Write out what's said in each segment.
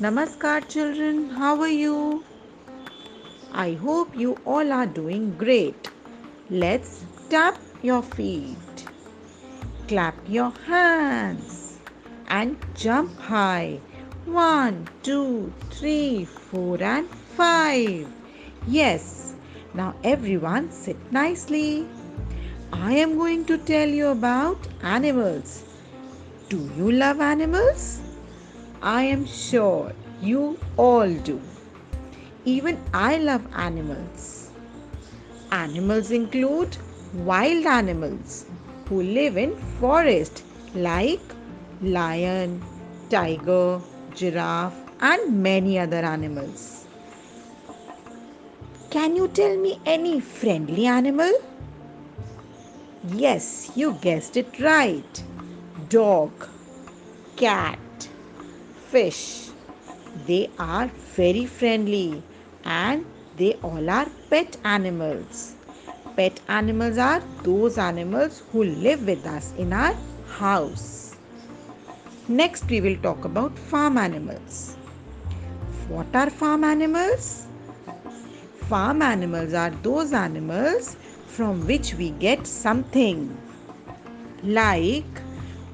Namaskar, children. How are you? I hope you all are doing great. Let's tap your feet, clap your hands, and jump high. One, two, three, four, and five. Yes, now everyone sit nicely. I am going to tell you about animals. Do you love animals? I am sure you all do. Even I love animals. Animals include wild animals who live in forest like lion, tiger, giraffe and many other animals. Can you tell me any friendly animal? Yes, you guessed it right. Dog, cat, fish. They are very friendly and they all are pet animals. Pet animals are those animals who live with us in our house. Next, we will talk about farm animals. What are farm animals? Farm animals are those animals from which we get something. Like,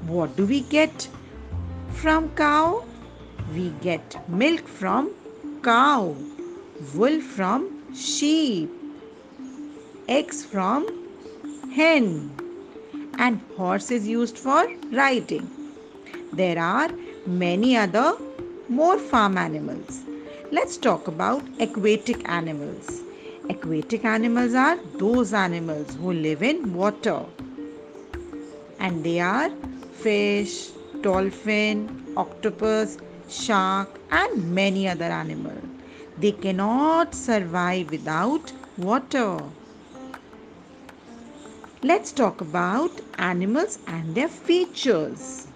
what do we get from cow? We get milk from cow, wool from sheep, eggs from hen, and horse is used for riding. There are many other more farm animals. Let's talk about aquatic animals. Aquatic animals are those animals who live in water. And they are fish, dolphin, octopus, shark and many other animals. They cannot survive without water. Let's talk about animals and their features.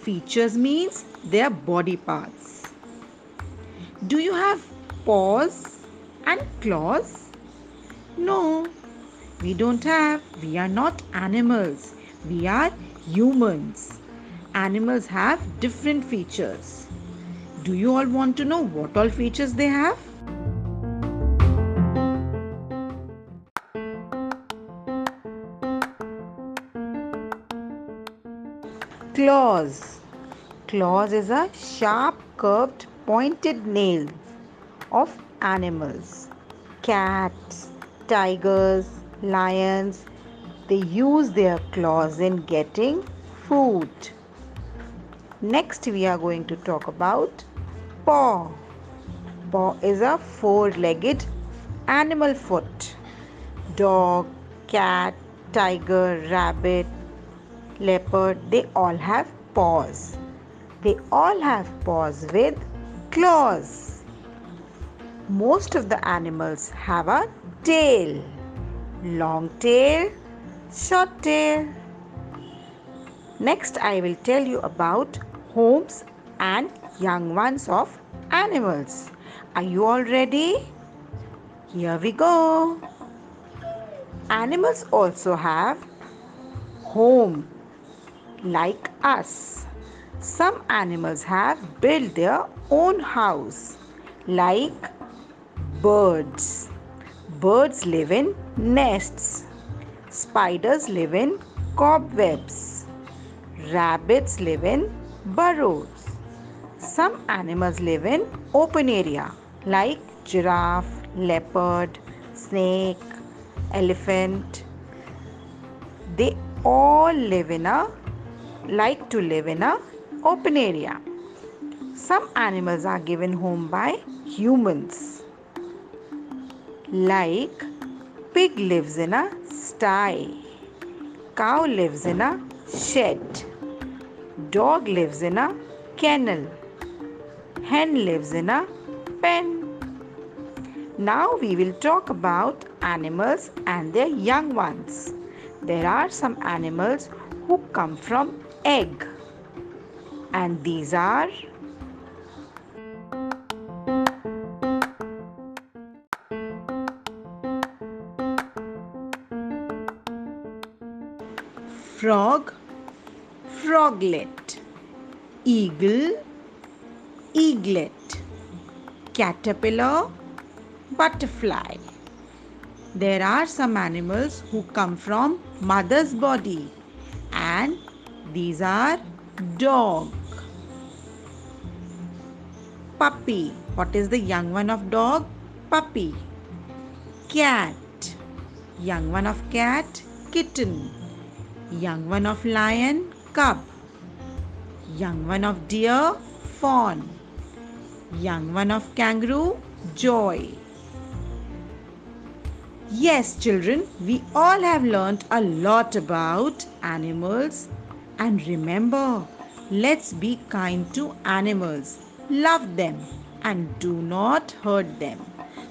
Features means their body parts. Do you have paws? And claws? No, we don't have. We are not animals. We are humans. Animals have different features. Do you all want to know what all features they have? Claws. Claws is a sharp curved pointed nail of animals cats, tigers, lions they use their claws in getting food. Next, we are going to talk about paw. Paw is a four legged animal foot. Dog, cat, tiger, rabbit, leopard, they all have paws. They all have paws with claws most of the animals have a tail. Long tail, short tail. Next, I will tell you about homes and young ones of animals. Are you all ready? Here we go. Animals also have home like us. Some animals have built their own house like birds. Birds live in nests. Spiders live in cobwebs. Rabbits live in burrows. Some animals live in open area like giraffe, leopard, snake, elephant. They all live in a like to live in a open area. Some animals are given home by humans like pig lives in a sty, cow lives in a shed, dog lives in a kennel, hen lives in a pen. Now we will talk about animals and their young ones. There are some animals who come from egg and these are frog, froglet, eagle, eaglet, caterpillar, butterfly. There are some animals who come from mother's body and these are dog, puppy. What is the young one of dog? Puppy. Cat. Young one of cat, kitten. Young one of lion, cub. Young one of deer, fawn. Young one of kangaroo, joey. Yes, children, we all have learnt a lot about animals. And remember, let's be kind to animals. Love them and do not hurt them.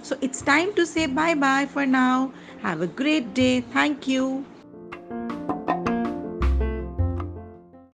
So it's time to say bye bye for now. Have a great day. Thank you.